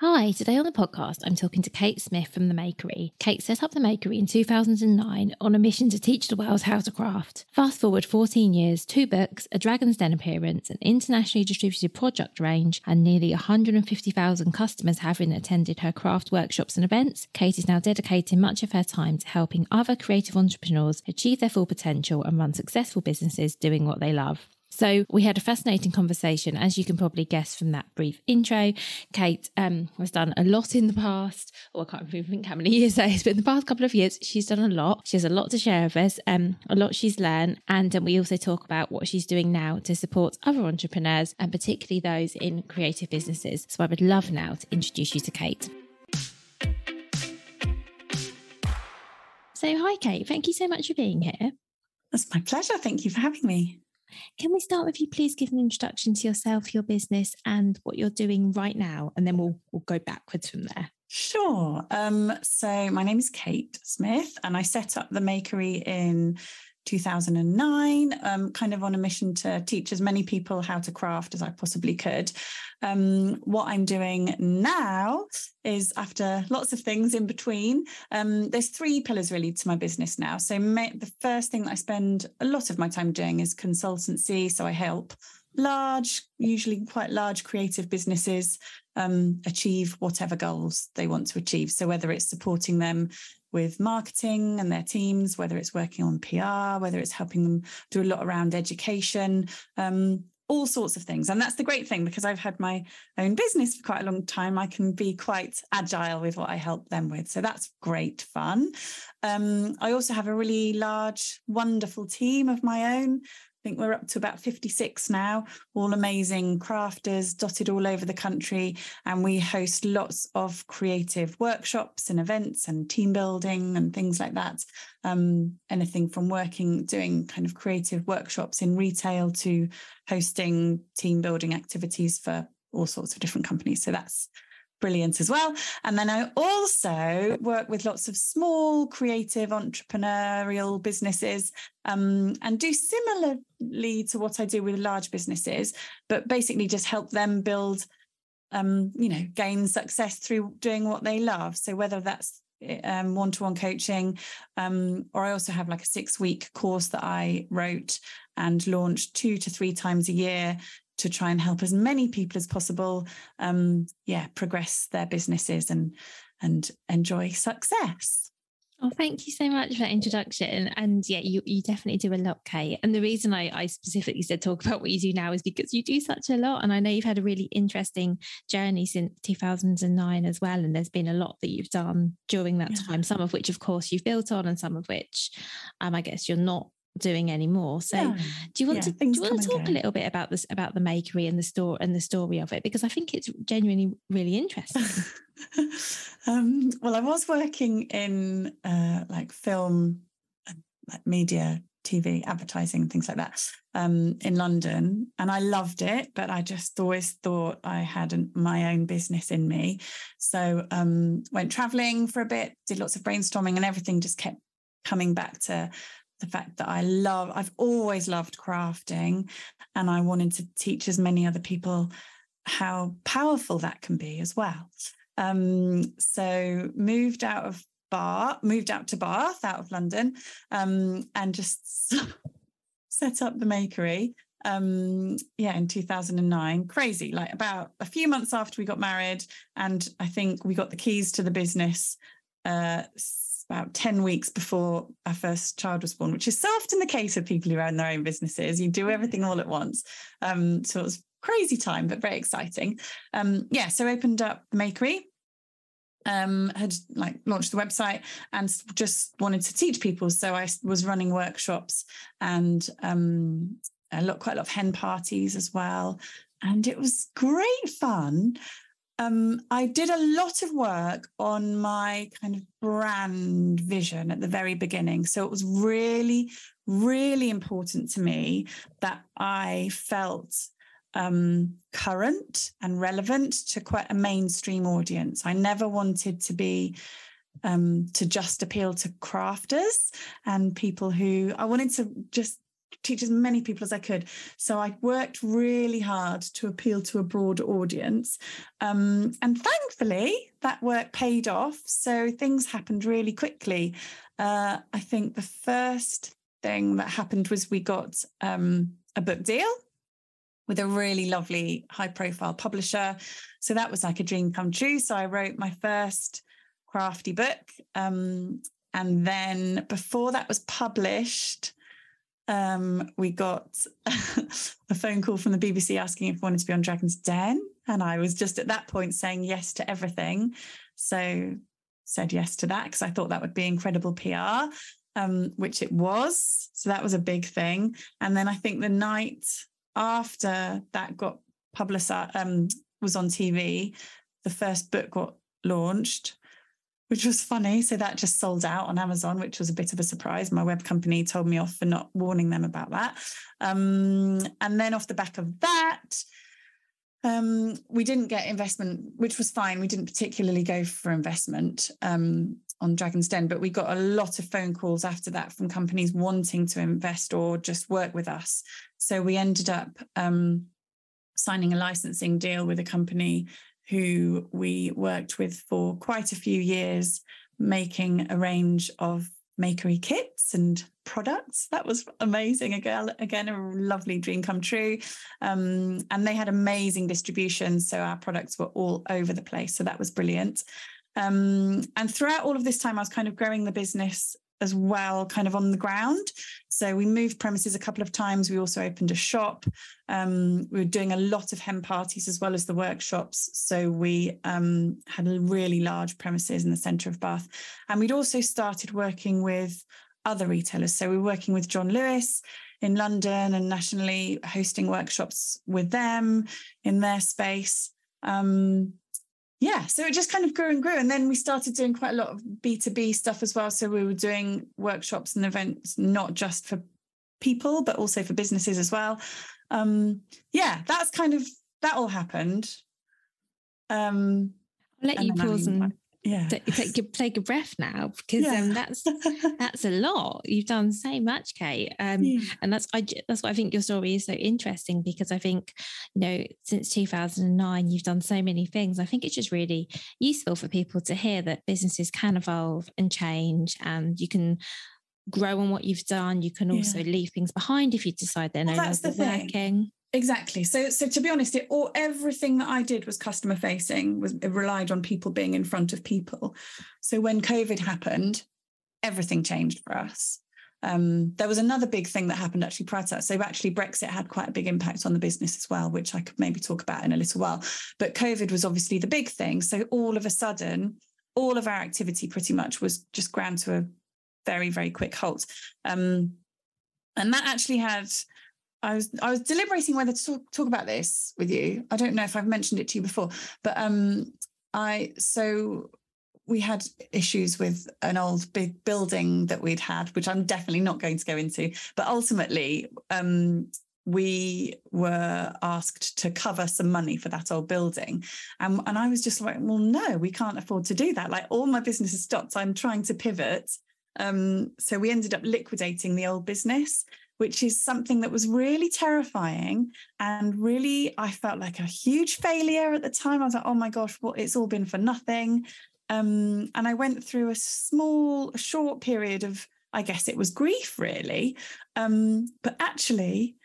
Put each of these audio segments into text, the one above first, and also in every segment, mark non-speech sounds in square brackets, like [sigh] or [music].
Hi, today on the podcast, I'm talking to Kate Smith from The Makery. Kate set up The Makery in 2009 on a mission to teach the world how to craft. Fast forward 14 years, two books, a Dragon's Den appearance, an internationally distributed product range, and nearly 150,000 customers having attended her craft workshops and events, Kate is now dedicating much of her time to helping other creative entrepreneurs achieve their full potential and run successful businesses doing what they love. So we had a fascinating conversation, as you can probably guess from that brief intro. Kate um, has done a lot in the past, or I can't even think how many [laughs] years that is, but in the past couple of years, she's done a lot. She has a lot to share with us, um, a lot she's learned, and um, we also talk about what she's doing now to support other entrepreneurs, and particularly those in creative businesses. So I would love now to introduce you to Kate. So, hi, Kate. Thank you so much for being here. That's my pleasure. Thank you for having me. Can we start with you, please give an introduction to yourself, your business, and what you're doing right now, and then we'll we'll go backwards from there. Sure. Um, so my name is Kate Smith, and I set up the Makery in 2009, um, kind of on a mission to teach as many people how to craft as I possibly could. Um, what I'm doing now is after lots of things in between, um, there's three pillars really to my business now. So, the first thing that I spend a lot of my time doing is consultancy. So, I help large, usually quite large creative businesses um, achieve whatever goals they want to achieve. So, whether it's supporting them with marketing and their teams, whether it's working on PR, whether it's helping them do a lot around education, um, all sorts of things. And that's the great thing because I've had my own business for quite a long time. I can be quite agile with what I help them with. So that's great fun. Um, I also have a really large, wonderful team of my own think we're up to about 56 now, all amazing crafters dotted all over the country. And we host lots of creative workshops and events and team building and things like that. Um, anything from working, doing kind of creative workshops in retail to hosting team building activities for all sorts of different companies. So that's brilliant as well. And then I also work with lots of small creative entrepreneurial businesses um, and do similarly to what I do with large businesses, but basically just help them build, um, you know, gain success through doing what they love. So whether that's um, one-to-one coaching um, or i also have like a six week course that i wrote and launched two to three times a year to try and help as many people as possible um, yeah progress their businesses and and enjoy success Oh, thank you so much for that introduction. And yeah, you, you definitely do a lot, Kate. And the reason I, I specifically said talk about what you do now is because you do such a lot. And I know you've had a really interesting journey since 2009 as well. And there's been a lot that you've done during that yeah. time, some of which, of course, you've built on, and some of which um, I guess you're not doing anymore. So yeah. do you want yeah, to do you want to talk a little bit about this about the makery and the store and the story of it? Because I think it's genuinely really interesting. [laughs] um, well, I was working in uh, like film, like media, TV, advertising, things like that um, in London, and I loved it. But I just always thought I had an, my own business in me. So um, went traveling for a bit, did lots of brainstorming, and everything just kept coming back to the fact that I love, I've always loved crafting and I wanted to teach as many other people how powerful that can be as well. Um, so moved out of Bath, moved out to Bath, out of London, um, and just [laughs] set up the makery. Um, yeah, in 2009. Crazy, like about a few months after we got married, and I think we got the keys to the business uh, about 10 weeks before our first child was born, which is so often the case with people who own their own businesses. You do everything all at once. Um, so it was crazy time, but very exciting. Um, yeah, so opened up the makery. Um, had like launched the website and just wanted to teach people. So I was running workshops and um, a lot, quite a lot of hen parties as well. And it was great fun um, I did a lot of work on my kind of brand vision at the very beginning. So it was really, really important to me that I felt um, current and relevant to quite a mainstream audience. I never wanted to be um, to just appeal to crafters and people who I wanted to just teach as many people as I could. So I worked really hard to appeal to a broad audience. Um, and thankfully, that work paid off. So things happened really quickly. Uh, I think the first thing that happened was we got um, a book deal with a really lovely high profile publisher. So that was like a dream come true. So I wrote my first crafty book. Um, and then before that was published, um, we got [laughs] a phone call from the BBC asking if we wanted to be on Dragon's Den. And I was just at that point saying yes to everything. So said yes to that because I thought that would be incredible PR, um, which it was. So that was a big thing. And then I think the night after that got publicized, um, was on TV, the first book got launched which was funny. So that just sold out on Amazon, which was a bit of a surprise. My web company told me off for not warning them about that. Um, and then off the back of that, um, we didn't get investment, which was fine. We didn't particularly go for investment um, on Dragon's Den, but we got a lot of phone calls after that from companies wanting to invest or just work with us. So we ended up um, signing a licensing deal with a company who we worked with for quite a few years, making a range of makery kits and products. That was amazing. Again, again a lovely dream come true. Um, and they had amazing distribution. So our products were all over the place. So that was brilliant. Um, and throughout all of this time, I was kind of growing the business as well, kind of on the ground. So we moved premises a couple of times. We also opened a shop. Um, we were doing a lot of hen parties as well as the workshops. So we um, had a really large premises in the centre of Bath. And we'd also started working with other retailers. So we were working with John Lewis in London and nationally hosting workshops with them in their space. Um, yeah, so it just kind of grew and grew. And then we started doing quite a lot of B2B stuff as well. So we were doing workshops and events, not just for people, but also for businesses as well. Um, yeah, that's kind of, that all happened. Um, I'll let you pause and yeah. Take, a, take a breath now because um, yeah. um, that's [laughs] that's a lot. You've done so much kate. Um, yeah. and that's I, that's why i think your story is so interesting because i think you know since 2009 you've done so many things. I think it's just really useful for people to hear that businesses can evolve and change and you can grow on what you've done. You can also yeah. leave things behind if you decide they're well, no longer working Exactly. So, so to be honest, it all everything that I did was customer facing. Was relied on people being in front of people. So when COVID happened, everything changed for us. Um, there was another big thing that happened actually prior to that. So actually, Brexit had quite a big impact on the business as well, which I could maybe talk about in a little while. But COVID was obviously the big thing. So all of a sudden, all of our activity pretty much was just ground to a very, very quick halt. Um, and that actually had I was I was deliberating whether to talk, talk about this with you. I don't know if I've mentioned it to you before, but um, I so we had issues with an old big building that we'd had, which I'm definitely not going to go into. But ultimately, um, we were asked to cover some money for that old building. And, and I was just like, well, no, we can't afford to do that. Like all my business has stopped. I'm trying to pivot Um, so we ended up liquidating the old business, which is something that was really terrifying and really I felt like a huge failure at the time. I was like, oh my gosh, what it's all been for nothing. Um, and I went through a small, short period of, I guess it was grief, really. Um, but actually,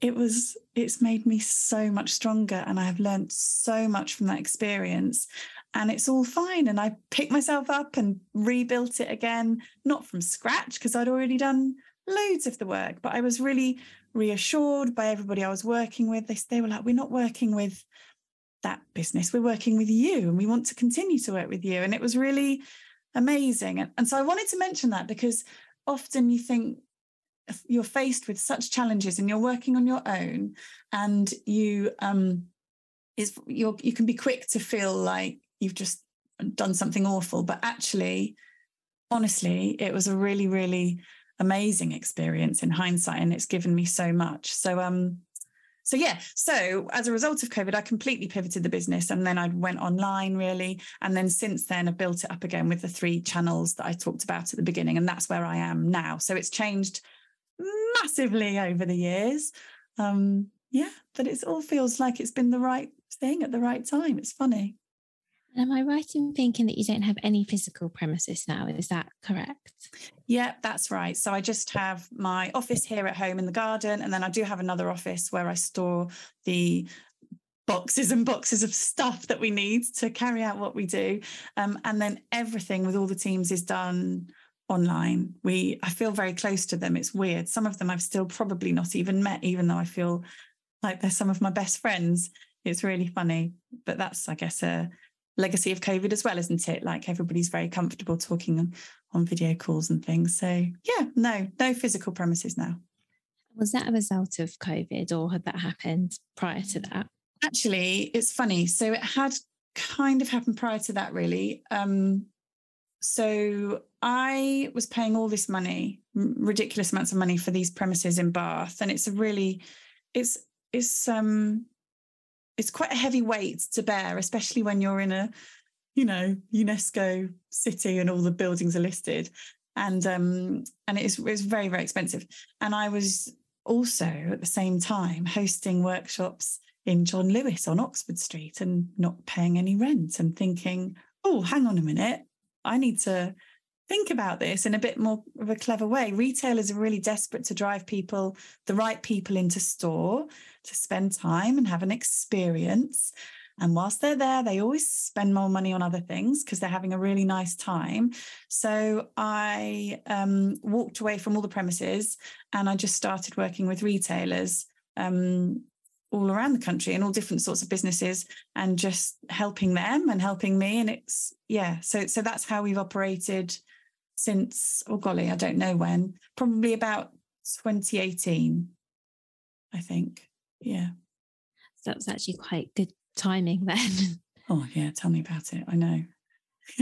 it was it's made me so much stronger and i have learned so much from that experience and it's all fine and i picked myself up and rebuilt it again not from scratch because i'd already done loads of the work but i was really reassured by everybody i was working with they, they were like we're not working with that business. We're working with you and we want to continue to work with you. And it was really amazing. And, and so I wanted to mention that because often you think you're faced with such challenges and you're working on your own and you um is you're you can be quick to feel like you've just done something awful but actually honestly it was a really really amazing experience in hindsight and it's given me so much. So um so yeah so as a result of covid i completely pivoted the business and then i went online really. And then since then i've built it up again with the three channels that i talked about at the beginning and that's where i am now. So it's changed massively over the years. Um yeah but it all feels like it's been the right thing at the right time. It's funny Am I right in thinking that you don't have any physical premises now? Is that correct? Yeah, that's right. So I just have my office here at home in the garden, and then I do have another office where I store the boxes and boxes of stuff that we need to carry out what we do. Um, and then everything with all the teams is done online. We I feel very close to them. It's weird. Some of them I've still probably not even met, even though I feel like they're some of my best friends. It's really funny. But that's, I guess, a legacy of COVID as well, isn't it? Like everybody's very comfortable talking on, on video calls and things. So yeah, no, no physical premises now. Was that a result of COVID or had that happened prior to that? Actually, it's funny. So it had kind of happened prior to that, really. Um, so I was paying all this money, ridiculous amounts of money for these premises in Bath, and it's a really, it's it's um it's quite a heavy weight to bear, especially when you're in a, you know, UNESCO city and all the buildings are listed. And um, and it's it's very, very expensive. And I was also at the same time hosting workshops in John Lewis on Oxford Street and not paying any rent and thinking, oh, hang on a minute, I need to think about this in a bit more of a clever way. Retailers are really desperate to drive people, the right people into store to spend time and have an experience. And whilst they're there, they always spend more money on other things because they're having a really nice time. So I um, walked away from all the premises and I just started working with retailers um, all around the country and all different sorts of businesses and just helping them and helping me. And it's, yeah, so, so that's how we've operated since, oh golly, I don't know when, probably about 2018, I think. Yeah. So that was actually quite good timing [laughs] then. Oh, yeah. Tell me about it. I know.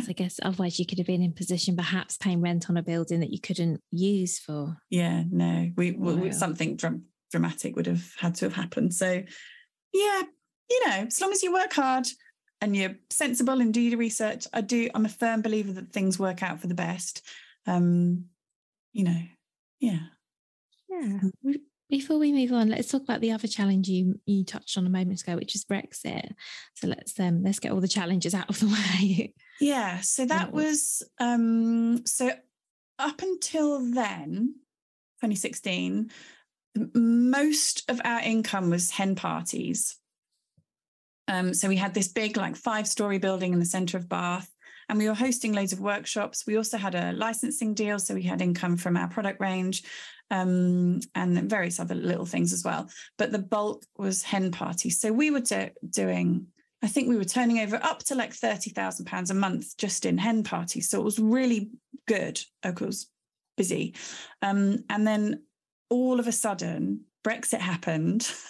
I guess otherwise you could have been in position perhaps paying rent on a building that you couldn't use for. Yeah, no, we, we something dr- dramatic would have had to have happened. So, yeah, you know, as long as you work hard and you're sensible and do your research, I do. I'm a firm believer that things work out for the best. Um, you know, yeah, yeah. Before we move on, let's talk about the other challenge you you touched on a moment ago, which is Brexit. So let's um let's get all the challenges out of the [laughs] way. Yeah. So that was um so up until then, 2016, most of our income was hen parties. Um, so we had this big, like five story building in the center of Bath, and we were hosting loads of workshops. We also had a licensing deal, so we had income from our product range um, and various other little things as well. But the bulk was hen parties. So we were do- doing, I think we were turning over up to like £30,000 a month just in hen parties. So it was really good. Of course, busy. Um, and then all of a sudden, Brexit happened. [laughs]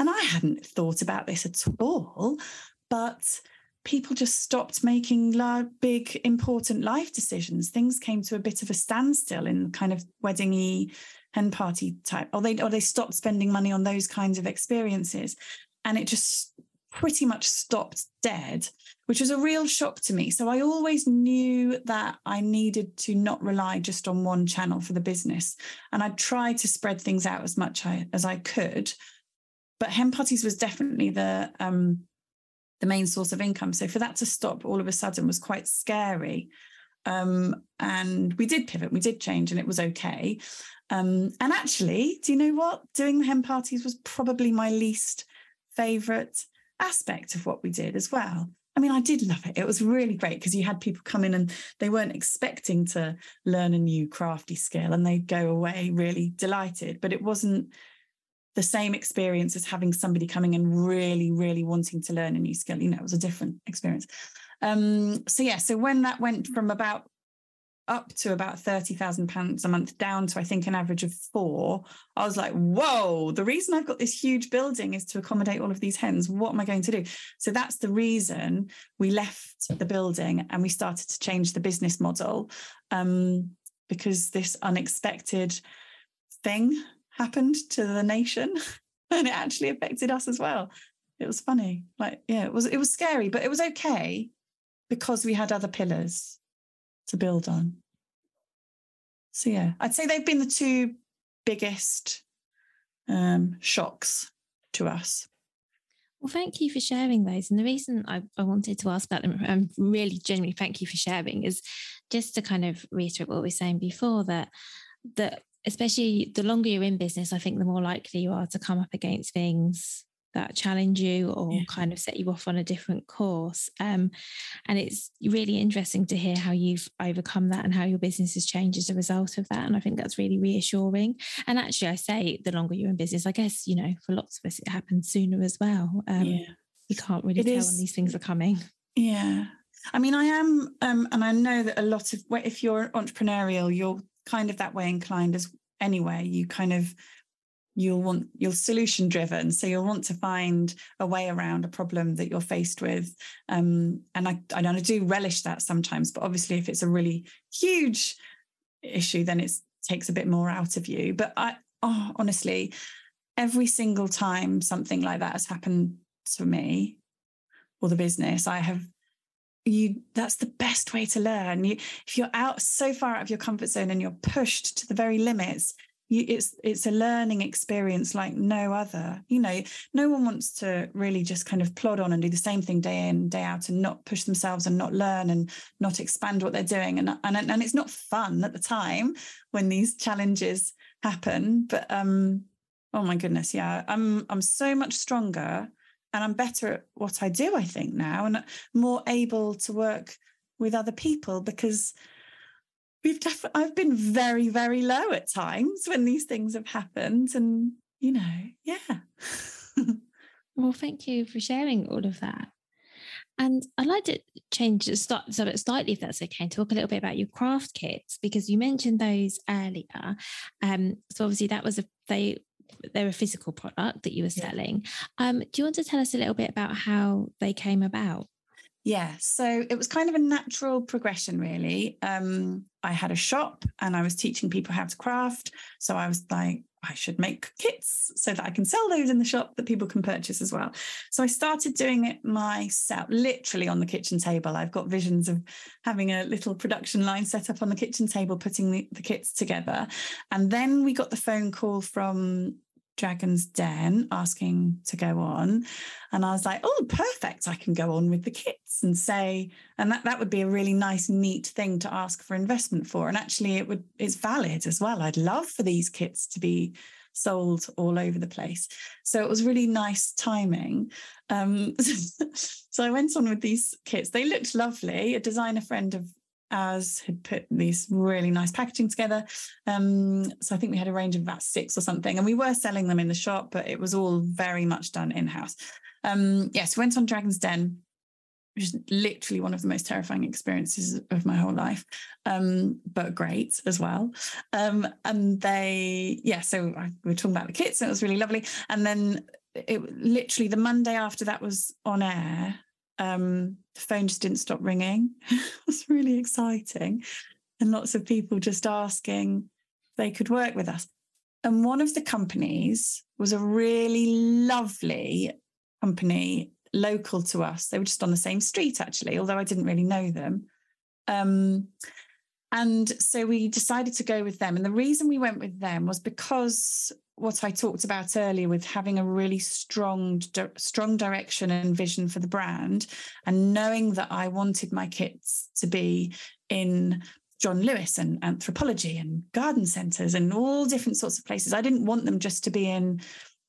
and I hadn't thought about this at all. But people just stopped making big, important life decisions. Things came to a bit of a standstill in kind of weddingy hen party type, or they or they stopped spending money on those kinds of experiences, and it just pretty much stopped dead, which was a real shock to me. So I always knew that I needed to not rely just on one channel for the business. And I tried to spread things out as much as I could. But hen parties was definitely the um, the main source of income. So for that to stop all of a sudden was quite scary. Um, and we did pivot, we did change, and it was okay. Um, and actually, do you know what? Doing the hen parties was probably my least favorite aspect of what we did as well. I mean, I did love it. It was really great because you had people come in and they weren't expecting to learn a new crafty skill and they'd go away really delighted. But it wasn't the same experience as having somebody coming and really, really wanting to learn a new skill. You know, it was a different experience. Um, so yeah, so when that went from about up to about £30,000 a month down to, I think, an average of four, I was like, whoa, the reason I've got this huge building is to accommodate all of these hens. What am I going to do? So that's the reason we left the building and we started to change the business model um, because this unexpected thing happened to the nation [laughs] and it actually affected us as well. It was funny. Like, yeah, it was it was scary, but it was okay because we had other pillars to build on. So yeah, I'd say they've been the two biggest um, shocks to us. Well, thank you for sharing those. And the reason I, I wanted to ask about them, and really genuinely thank you for sharing, is just to kind of reiterate what we were saying before that that especially the longer you're in business, I think the more likely you are to come up against things that challenge you or yeah. kind of set you off on a different course. Um, and it's really interesting to hear how you've overcome that and how your business has changed as a result of that. And I think that's really reassuring. And actually, I say the longer you're in business, I guess, you know, for lots of us, it happens sooner as well. Um, yeah. You can't really it tell is, when these things are coming. Yeah. I mean, I am, um, and I know that a lot of, if you're entrepreneurial, you're kind of that way inclined as anyway. You kind of you'll want you're solution driven so you'll want to find a way around a problem that you're faced with um, and I, I do relish that sometimes but obviously if it's a really huge issue then it takes a bit more out of you but I oh, honestly every single time something like that has happened to me or the business I have you that's the best way to learn. You if you're out so far out of your comfort zone and you're pushed to the very limits you, it's it's a learning experience like no other. You know no one wants to really just kind of plod on and do the same thing day in day out and not push themselves and not learn and not expand what they're doing. And and, and it's not fun at the time when these challenges happen but um oh my goodness yeah i'm i'm so much stronger and i'm better at what i do i think now and more able to work with other people because we've definitely I've been very, very low at times when these things have happened. And, you know, yeah. [laughs] well, thank you for sharing all of that. And I'd like to change the start so slightly, if that's okay, and talk a little bit about your craft kits because you mentioned those earlier. Um, so obviously that was a they they're a physical product that you were selling. Yeah. Um, do you want to tell us a little bit about how they came about? Yeah, so it was kind of a natural progression, really. Um, I had a shop and I was teaching people how to craft. So I was like, I should make kits so that I can sell those in the shop that people can purchase as well. So I started doing it myself, literally on the kitchen table. I've got visions of having a little production line set up on the kitchen table, putting the, the kits together. And then we got the phone call from Dragon's Den asking to go on. And I was like, oh, perfect. I can go on with the kits and say, and that, that would be a really nice, neat thing to ask for investment for. And actually it would it's valid as well. I'd love for these kits to be sold all over the place. So it was really nice timing. Um, [laughs] so I went on with these kits. They looked lovely. A designer friend of as had put these really nice packaging together. Um, so I think we had a range of about six or something, and we were selling them in the shop, but it was all very much done in house. Um, yes, went on Dragon's Den, which is literally one of the most terrifying experiences of my whole life, um, but great as well. Um, and they, yeah, so I, we were talking about the kits, and it was really lovely. And then it literally the Monday after that was on air, um, the phone just didn't stop ringing. [laughs] it was really exciting. And lots of people just asking they could work with us. And one of the companies was a really lovely company local to us. They were just on the same street, actually, although I didn't really know them. Um, and so we decided to go with them. And the reason we went with them was because what I talked about earlier with having a really strong, strong direction and vision for the brand, and knowing that I wanted my kits to be in John Lewis and Anthropologie and garden centres and all different sorts of places. I didn't want them just to be in,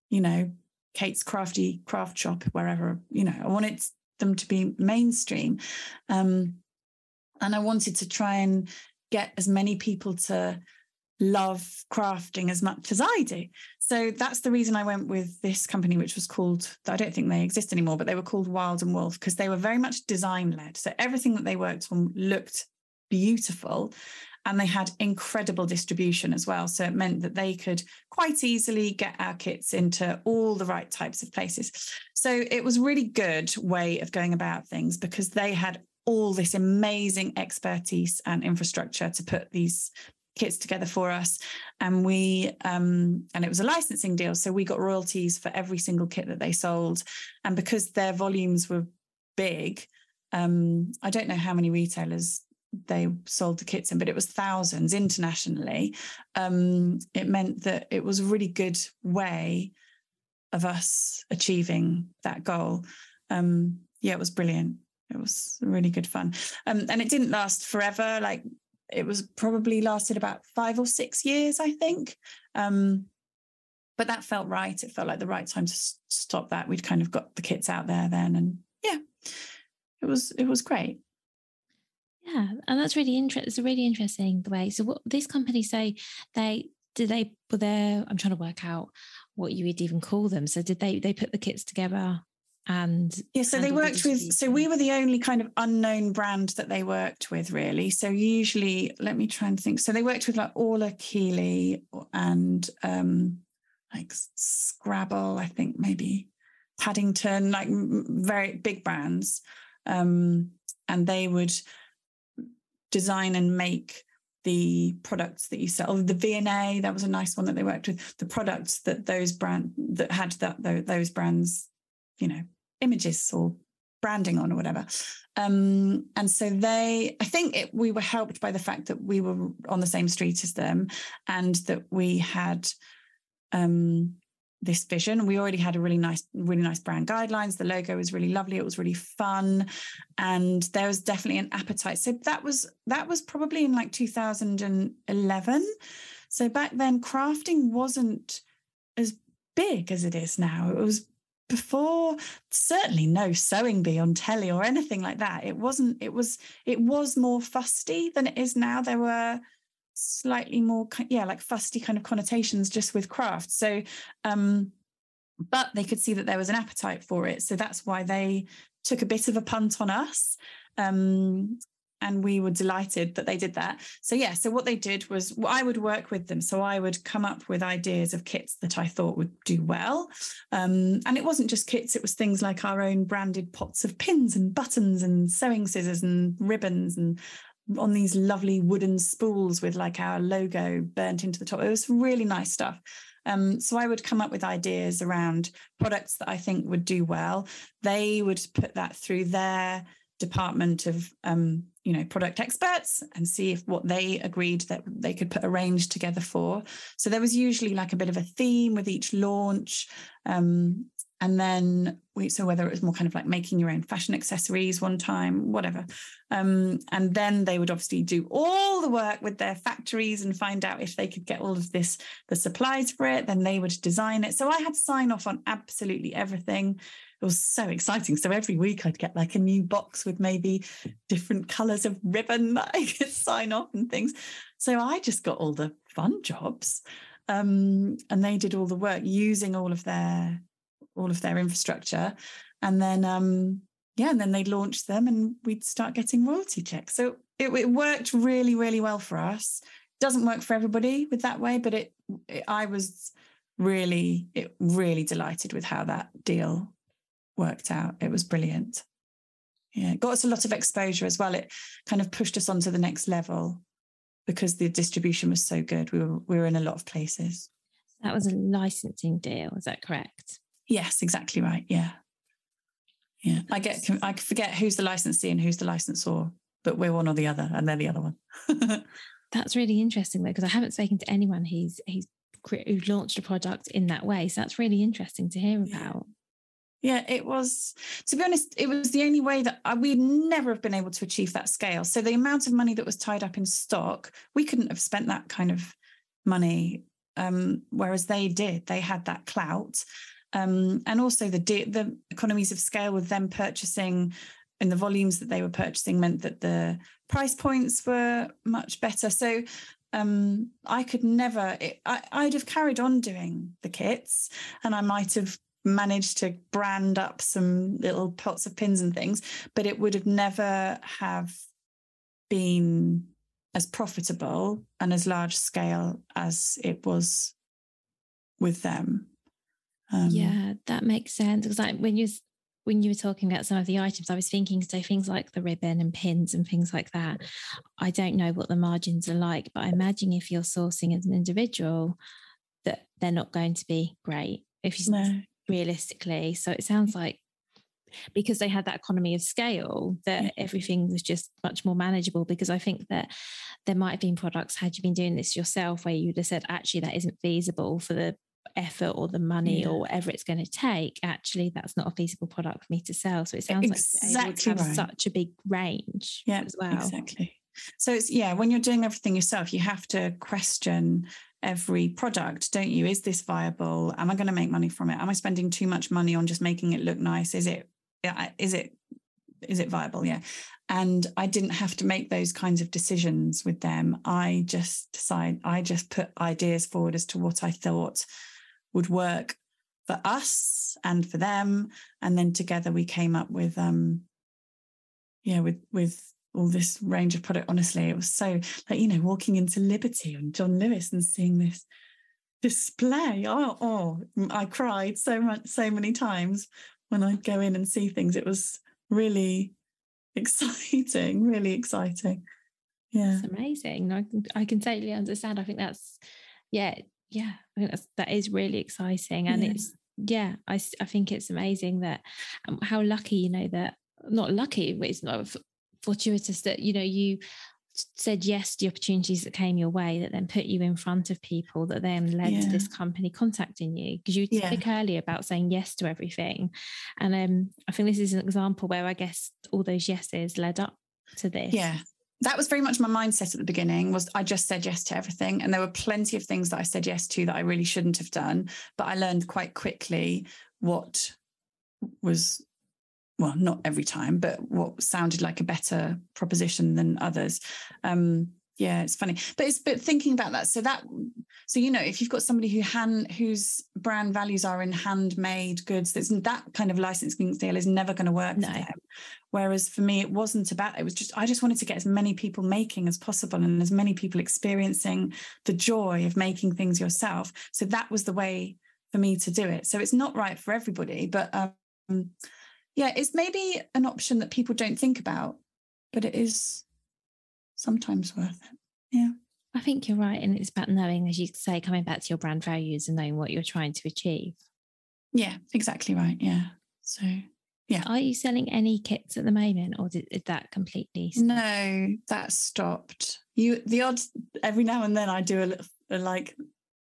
you know, Kate's crafty craft shop, wherever, you know, I wanted them to be mainstream. Um, and I wanted to try and get as many people to love crafting as much as I do. So that's the reason I went with this company, which was called, I don't think they exist anymore, but they were called Wild and Wolf because they were very much design led. So everything that they worked on looked beautiful and they had incredible distribution as well. So it meant that they could quite easily get our kits into all the right types of places. So it was really good way of going about things because they had all this amazing expertise and infrastructure to put these kits together for us. And we um, and it was a licensing deal so we got royalties for every single kit that they sold. And because their volumes were big um, i don't know how many retailers they sold the kits in but it was thousands internationally. Um, it meant that it was a really good way of us achieving that goal. Um, yeah it was brilliant it was really good fun. Um, and it didn't last forever. Like it was probably lasted about five or six years, I think. Um, but that felt right. It felt like the right time to stop that. We'd kind of got the kits out there then, and yeah, it was it was great. Yeah, and that's really interesting. It's a really interesting the way. So, what this company say they did they were there? I'm trying to work out what you would even call them. So, did they they put the kits together and yeah so they worked with so we were the only kind of unknown brand that they worked with really so usually let me try and think so they worked with like Orla Kiely and um like Scrabble I think maybe Paddington like very big brands um and they would design and make the products that you sell. The V&A, that was a nice one that they worked with. The products that those brand that had that those brands you know, images or branding on or whatever. Um, and so they, I think it, we were helped by the fact that we were on the same street as them and that we had um, this vision. We already had a really nice, really nice brand guidelines. The logo was really lovely. It was really fun, and there was definitely an appetite. So that was that was probably in like 2011. So back then, crafting wasn't as big as it is now. It was before certainly no sewing bee on telly or anything like that. It wasn't it was it was more fusty than it is now. There were slightly more yeah like fusty kind of connotations just with craft. So um but they could see that there was an appetite for it. So that's why they took a bit of a punt on us. Um and we were delighted that they did that. So yeah, so what they did was I would work with them. So I would come up with ideas of kits that I thought would do well, um, and it wasn't just kits; it was things like our own branded pots of pins and buttons and sewing scissors and ribbons and on these lovely wooden spools with like our logo burnt into the top. It was really nice stuff. Um, so I would come up with ideas around products that I think would do well. They would put that through their department of um, you know product experts and see if what they agreed that they could put a range together for. So there was usually like a bit of a theme with each launch um, and then we so whether it was more kind of like making your own fashion accessories one time whatever um, and then they would obviously do all the work with their factories and find out if they could get all of this the supplies for it then they would design it so i had to sign off on absolutely everything it was so exciting. So every week I'd get like a new box with maybe different colors of ribbon [laughs] that I could sign off and things. So I just got all the fun jobs. Um, and they did all the work using all of their all of their infrastructure. And then um, yeah, and then they launched them and we'd start getting royalty checks. So it, it worked really, really well for us. Doesn't work for everybody with that way, but it, it I was really, it really delighted with how that deal worked out. It was brilliant. Yeah, it got us a lot of exposure as well. It kind of pushed us on to the next level because the distribution was so good. We were we were in a lot of places. That was a licensing deal, is that correct? Yes, exactly right. Yeah. Yeah, I get I forget who's the licensee and who's the licensor, but we're one or the other, and they're the other one. [laughs] that's really interesting though, because I haven't spoken to anyone who's who's who launched a product in that way. So that's really interesting to hear about. Yeah, it was, to be honest, it was the only way that I, we'd never have been able to achieve that scale. So the amount of money that was tied up in stock, we couldn't have spent that kind of money. Um, whereas they did, they had that clout. Um, and also the the economies of scale with them purchasing in the volumes that they were purchasing meant that the price points were much better. So um, I could never, it, I, I'd have carried on doing the kits and I might have managed to brand up some little pots of pins and things, but it would have never have been as profitable and as large scale as it was with them. Um, yeah, that makes sense. Because like when you when you were talking about some of the items, I was thinking so things like the ribbon and pins and things like that. I don't know what the margins are like, but I imagine if you're sourcing as an individual, that they're not going to be great. If you no. realistically, so it sounds like because they had that economy of scale that yeah. everything was just much more manageable because i think that there might have been products had you been doing this yourself where you'd have said actually that isn't feasible for the effort or the money yeah. or whatever it's going to take, actually that's not a feasible product for me to sell. So it sounds exactly like you have right. such a big range yeah, as well. Exactly. So it's yeah, when you're doing everything yourself, you have to question every product, don't you? Is this viable? Am I going to make money from it? Am I spending too much money on just making it look nice? Is it is it is it viable? Yeah. And I didn't have to make those kinds of decisions with them. I just decide I just put ideas forward as to what I thought would work for us and for them. And then together we came up with um yeah, with with all this range of product. Honestly, it was so like, you know, walking into Liberty and John Lewis and seeing this display. Oh, oh, I cried so much, so many times when I'd go in and see things. It was really exciting, [laughs] really exciting. Yeah. It's amazing. I I can totally understand. I think that's, yeah, yeah, I that's, that is really exciting. And yeah. it's, yeah, I, I think it's amazing that um, how lucky, you know, that not lucky, but it's not fortuitous that, you know, you said yes to the opportunities that came your way that then put you in front of people that then led yeah. to this company contacting you because you yeah. spoke earlier about saying yes to everything and um, i think this is an example where i guess all those yeses led up to this yeah that was very much my mindset at the beginning was i just said yes to everything. And there were plenty of things that i said yes to that i really shouldn't have done. But i learned quite quickly what was well not every time but what sounded like a better proposition than others. Um yeah it's funny. But it's but thinking about that so that so you know if you've got somebody who hand whose brand values are in handmade goods that's that kind of licensing deal is never going to work no. for them. Whereas for me it wasn't about it was just i just wanted to get as many people making as possible and as many people experiencing the joy of making things yourself. So that was the way for me to do it. So it's not right for everybody but um yeah it's maybe an option that people don't think about but it is sometimes worth it. Yeah. I think you're right. And it's about knowing, as you say, coming back to your brand values and knowing what you're trying to achieve. Yeah, exactly right. Yeah. So, yeah. Are you selling any kits at the moment or did, did that completely stop? No, that stopped. You, the odds, every now and then I do a little, a like,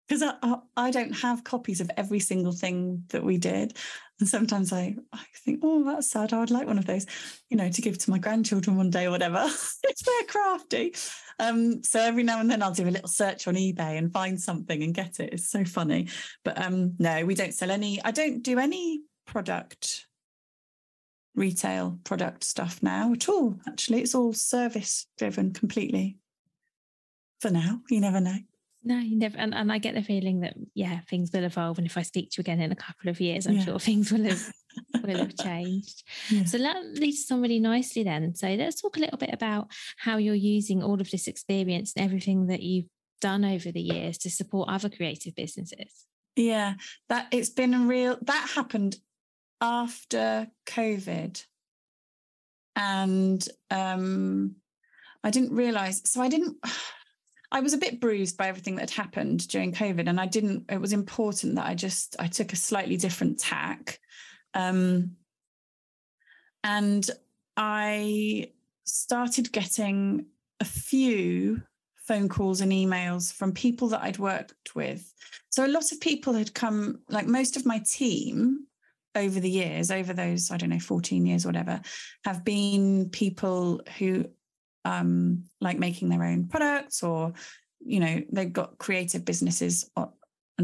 because I, I don't have copies of every single thing that we did. And sometimes I, I think, oh, that's sad. I would like one of those, you know, to give to my grandchildren one day or whatever. [laughs] it's very crafty. Um, so every now and then I'll do a little search on eBay and find something and get it. It's so funny. But um, no, we don't sell any, I don't do any product retail product stuff now at all. Actually, it's all service driven completely. For now, you never know. No, you never. And, and I get the feeling that yeah, things will evolve. And if I speak to you again in a couple of years, I'm yeah. sure things will have [laughs] will have changed. Yeah. So that leads us on really nicely then. So let's talk a little bit about how you're using all of this experience and everything that you've done over the years to support other creative businesses. Yeah, that it's been a real that happened after COVID. And um I didn't realize so I didn't [sighs] I was a bit bruised by everything that had happened during COVID, and I didn't. It was important that I just I took a slightly different tack. Um, and I started getting a few phone calls and emails from people that I'd worked with. So a lot of people had come, like most of my team over the years, over those, I don't know, 14 years, whatever, have been people who um, like making their own products or, you know, they've got creative businesses or,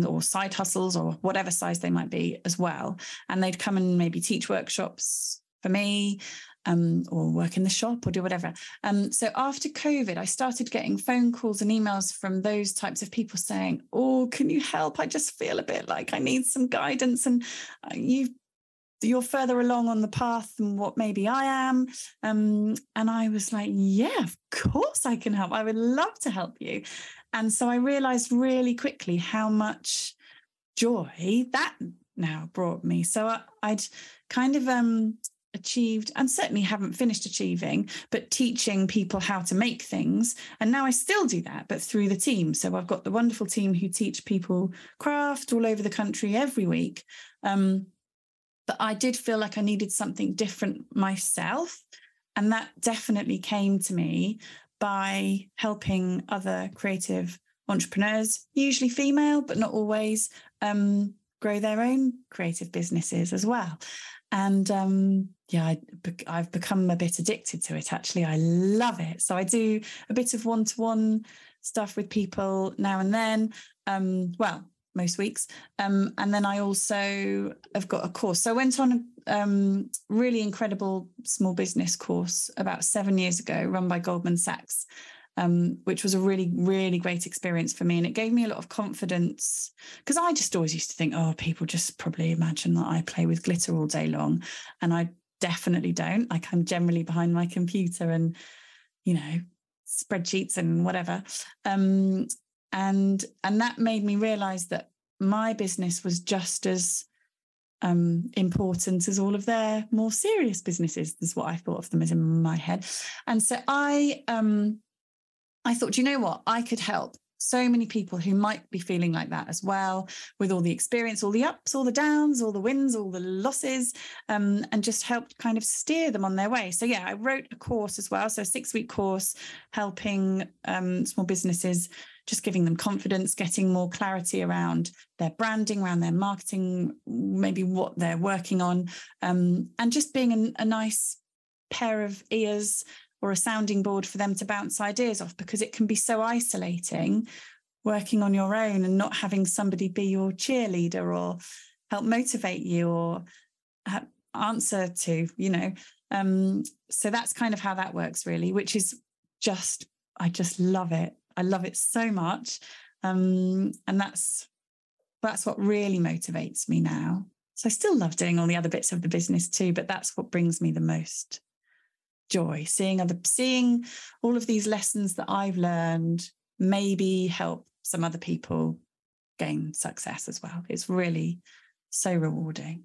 or side hustles or whatever size they might be as well. And they'd come and maybe teach workshops for me um, or work in the shop or do whatever. Um, so after COVID, I started getting phone calls and emails from those types of people saying, "Oh, can you help? I just feel a bit like I need some guidance, and uh, you." You're further along on the path than what maybe I am. Um, and I was like, yeah, of course I can help. I would love to help you. And so I realized really quickly how much joy that now brought me. So I, would kind of um, achieved and certainly haven't finished achieving, but teaching people how to make things. And now I still do that, but through the team. So I've got the wonderful team who teach people craft all over the country every week. Um, but I did feel like I needed something different myself. And that definitely came to me by helping other creative entrepreneurs, usually female, but not always, um, grow their own creative businesses as well. And um, yeah I, i've become a bit addicted to it actually. I love it. So i do a bit of one-to-one stuff with people now and then. Um, well most weeks um, and then i also have got a course so i went on a um, really incredible small business course about seven years ago run by goldman sachs um, which was a really, really great experience for me. And it gave me a lot of confidence because I just always used to think, oh, people just probably imagine that I play with glitter all day long. And I definitely don't. Like I'm generally behind my computer and, you know, spreadsheets and whatever. Um, and and that made me realize that my business was just as um, important as all of their more serious businesses. Is what I thought of them as in my head. And so I um, I thought, you know what? I could help so many people who might be feeling like that as well, with all the experience, all the ups, all the downs, all the wins, all the losses, um, and just help kind of steer them on their way. So, yeah, I wrote a course as well. So, a six week course helping um, small businesses, just giving them confidence, getting more clarity around their branding, around their marketing, maybe what they're working on, um, and just being a, a nice pair of ears or a sounding board for them to bounce ideas off because it can be so isolating working on your own and not having somebody be your cheerleader or help motivate you or answer to you know? Um, so that's kind of how that works really which is just i just love it i love it so much. Um, and that's that's what really motivates me now. So i still love doing all the other bits of the business too but that's what brings me the most joy. Seeing other seeing all of these lessons that i've learned maybe help some other people gain success as well. It's really so rewarding.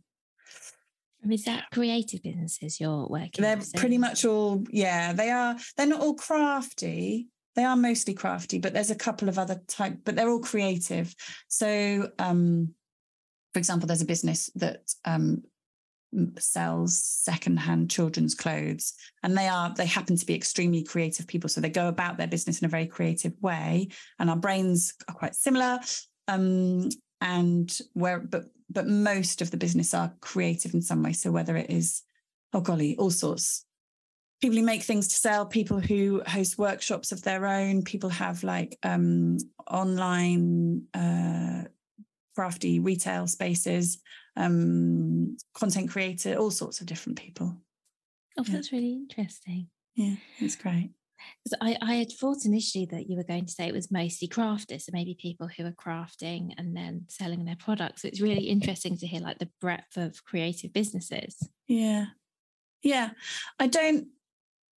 Is that creative businesses you're working they're with? pretty much all yeah they are they're not all crafty they are mostly crafty but there's a couple of other type but they're all creative. So um for example there's a business that um sells secondhand children's clothes and they are they happen to be extremely creative people so they go about their business in a very creative way and our brains are quite similar um, and where but but most of the business are creative in some way. So whether it is oh golly all sorts people who make things to sell people who host workshops of their own people have like um, online uh, crafty retail spaces um, content creator, all sorts of different people. Oh, yeah. that's really interesting. Yeah, it's great. I, I had thought initially that you were going to say it was mostly crafters, so maybe people who are crafting and then selling their products. So it's really interesting to hear like the breadth of creative businesses. Yeah. Yeah. I don't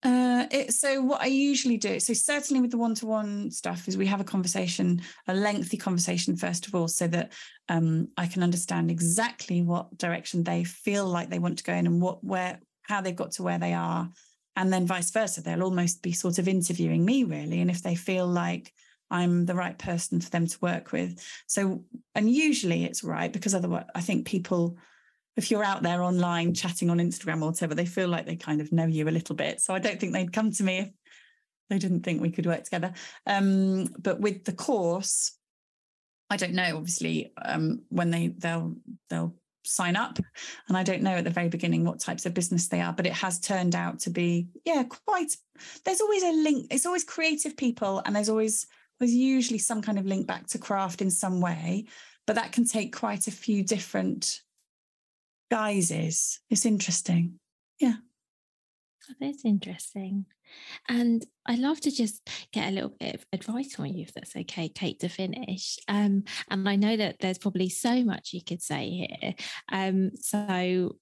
uh, it, so what I usually do, so certainly with the one-to-one stuff, is we have a conversation, a lengthy conversation first of all, so that um, I can understand exactly what direction they feel like they want to go in and what where how they've got to where they are, and then vice versa. They'll almost be sort of interviewing me really, and if they feel like I'm the right person for them to work with, so and usually it's right because otherwise I think people if you're out there online chatting on Instagram or whatever, they feel like they kind of know you a little bit. So I don't think they'd come to me if they didn't think we could work together. Um, but with the course, I don't know. Obviously, um, when they they'll they'll sign up, and I don't know at the very beginning what types of business they are. But it has turned out to be yeah quite. There's always a link. It's always creative people, and there's always there's usually some kind of link back to craft in some way. But that can take quite a few different guises. It's interesting. Yeah. That's interesting. And I'd love to just get a little bit of advice from you, if that's okay, Kate, to finish. Um, and I know that there's probably so much you could say here. Um, so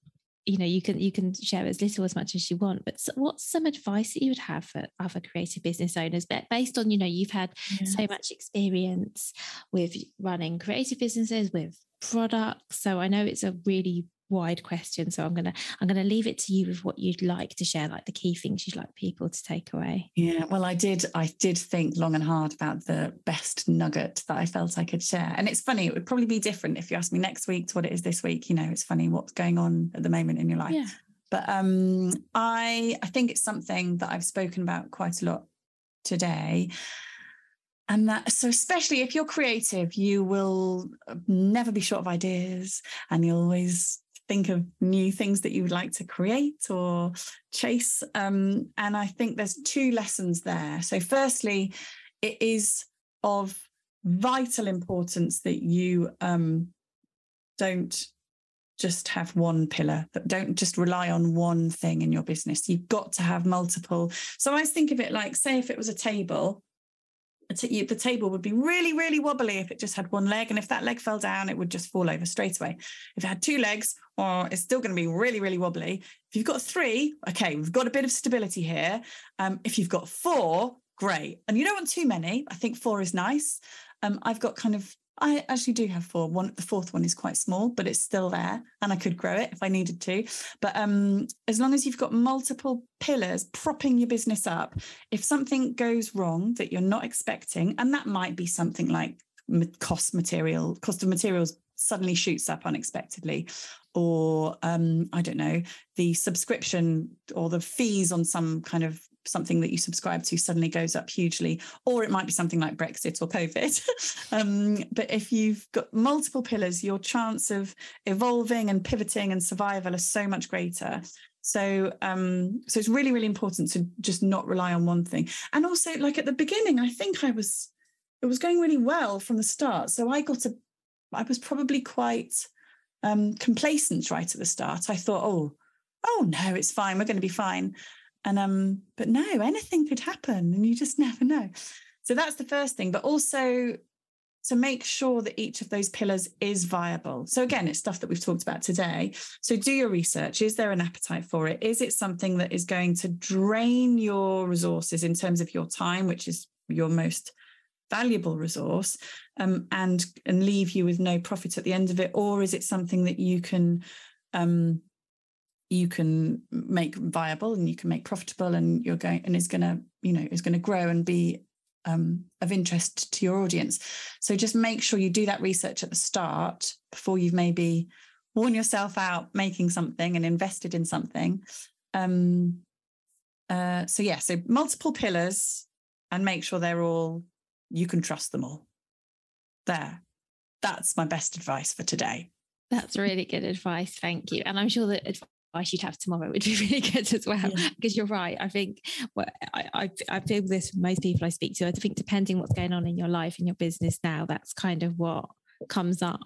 you know you can you can share as little as much as you want but what's some advice that you would have for other creative business owners but based on you know you've had yes. so much experience with running creative businesses with products so i know it's a really wide question so i'm gonna i'm gonna leave it to you with what you'd like to share like the key things you'd like people to take away yeah well i did i did think long and hard about the best nugget that i felt i could share and it's funny it would probably be different if you asked me next week to what it is this week you know it's funny what's going on at the moment in your life yeah. but um i i think it's something that i've spoken about quite a lot today and that so especially if you're creative you will never be short of ideas and you'll always think of new things that you would like to create or chase. Um, and I think there's two lessons there. So, firstly, it is of vital importance that you um, don't just have one pillar that don't just rely on one thing in your business you've got to have multiple so i always think of it like say if it was a table the table would be really, really wobbly if it just had one leg. And if that leg fell down, it would just fall over straight away. If it had two legs, or it's still going to be really, really wobbly. If you've got three, okay, we've got a bit of stability here. Um, if you've got four, great. And you don't want too many. I think four is nice. Um, I've got kind of I actually do have four. One, the fourth one is quite small, but it's still there, and I could grow it if I needed to. But um, as long as you've got multiple pillars propping your business up, if something goes wrong that you're not expecting, and that might be something like cost material, cost of materials suddenly shoots up unexpectedly, or um, I don't know, the subscription or the fees on some kind of something that you subscribe to suddenly goes up hugely, or it might be something like Brexit or COVID. [laughs] um, but if you've got multiple pillars, your chance of evolving and pivoting and survival are so much greater. So, um, so it's really, really important to just not rely on one thing. And also, like at the beginning, I think I was, it was going really well from the start. So I got a, I was probably quite um, complacent right at the start. I thought, oh, oh no, it's fine. We're going to be fine. And um, but no, anything could happen and you just [laughs] never know. So that's the first thing. But also to make sure that each of those pillars is viable. So again, it's stuff that we've talked about today. So do your research. Is there an appetite for it? Is it something that is going to drain your resources in terms of your time, which is your most valuable resource, um, and and leave you with no profit at the end of it, or is it something that you can um, you can make viable and you can make profitable and you're going and is going to you know is going to grow and be um, of interest to your audience. So just make sure you do that research at the start before you've maybe worn yourself out making something and invested in something. Um, uh, so yeah so multiple pillars and make sure they're all you can trust them all. There. That's my best advice for today. That's really good advice. Thank you. And I'm sure that advice you'd have tomorrow would be [laughs] really good as well. Yeah. Because you're right. I think well, I, I, I feel this most people I speak to. I think depending what's going on in your life and your business now, that's kind of what comes up.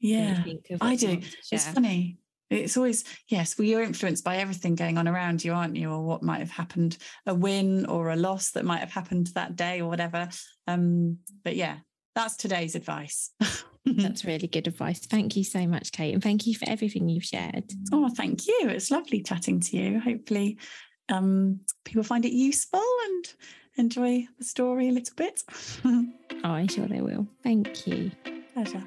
Yeah, I do. It's funny. It's always, yes, well, you're influenced by everything going on around you, aren't you? Or what might have happened, a win or a loss that might have happened that day or whatever. Um, but yeah, that's today's advice. [laughs] That's really good advice. Thank you so much, Kate. And thank you for everything you've shared. Oh, thank you. It's lovely chatting to you. Hopefully, um, people find it useful and enjoy the story a little bit. [laughs] oh, I'm sure they will. Thank you. Pleasure.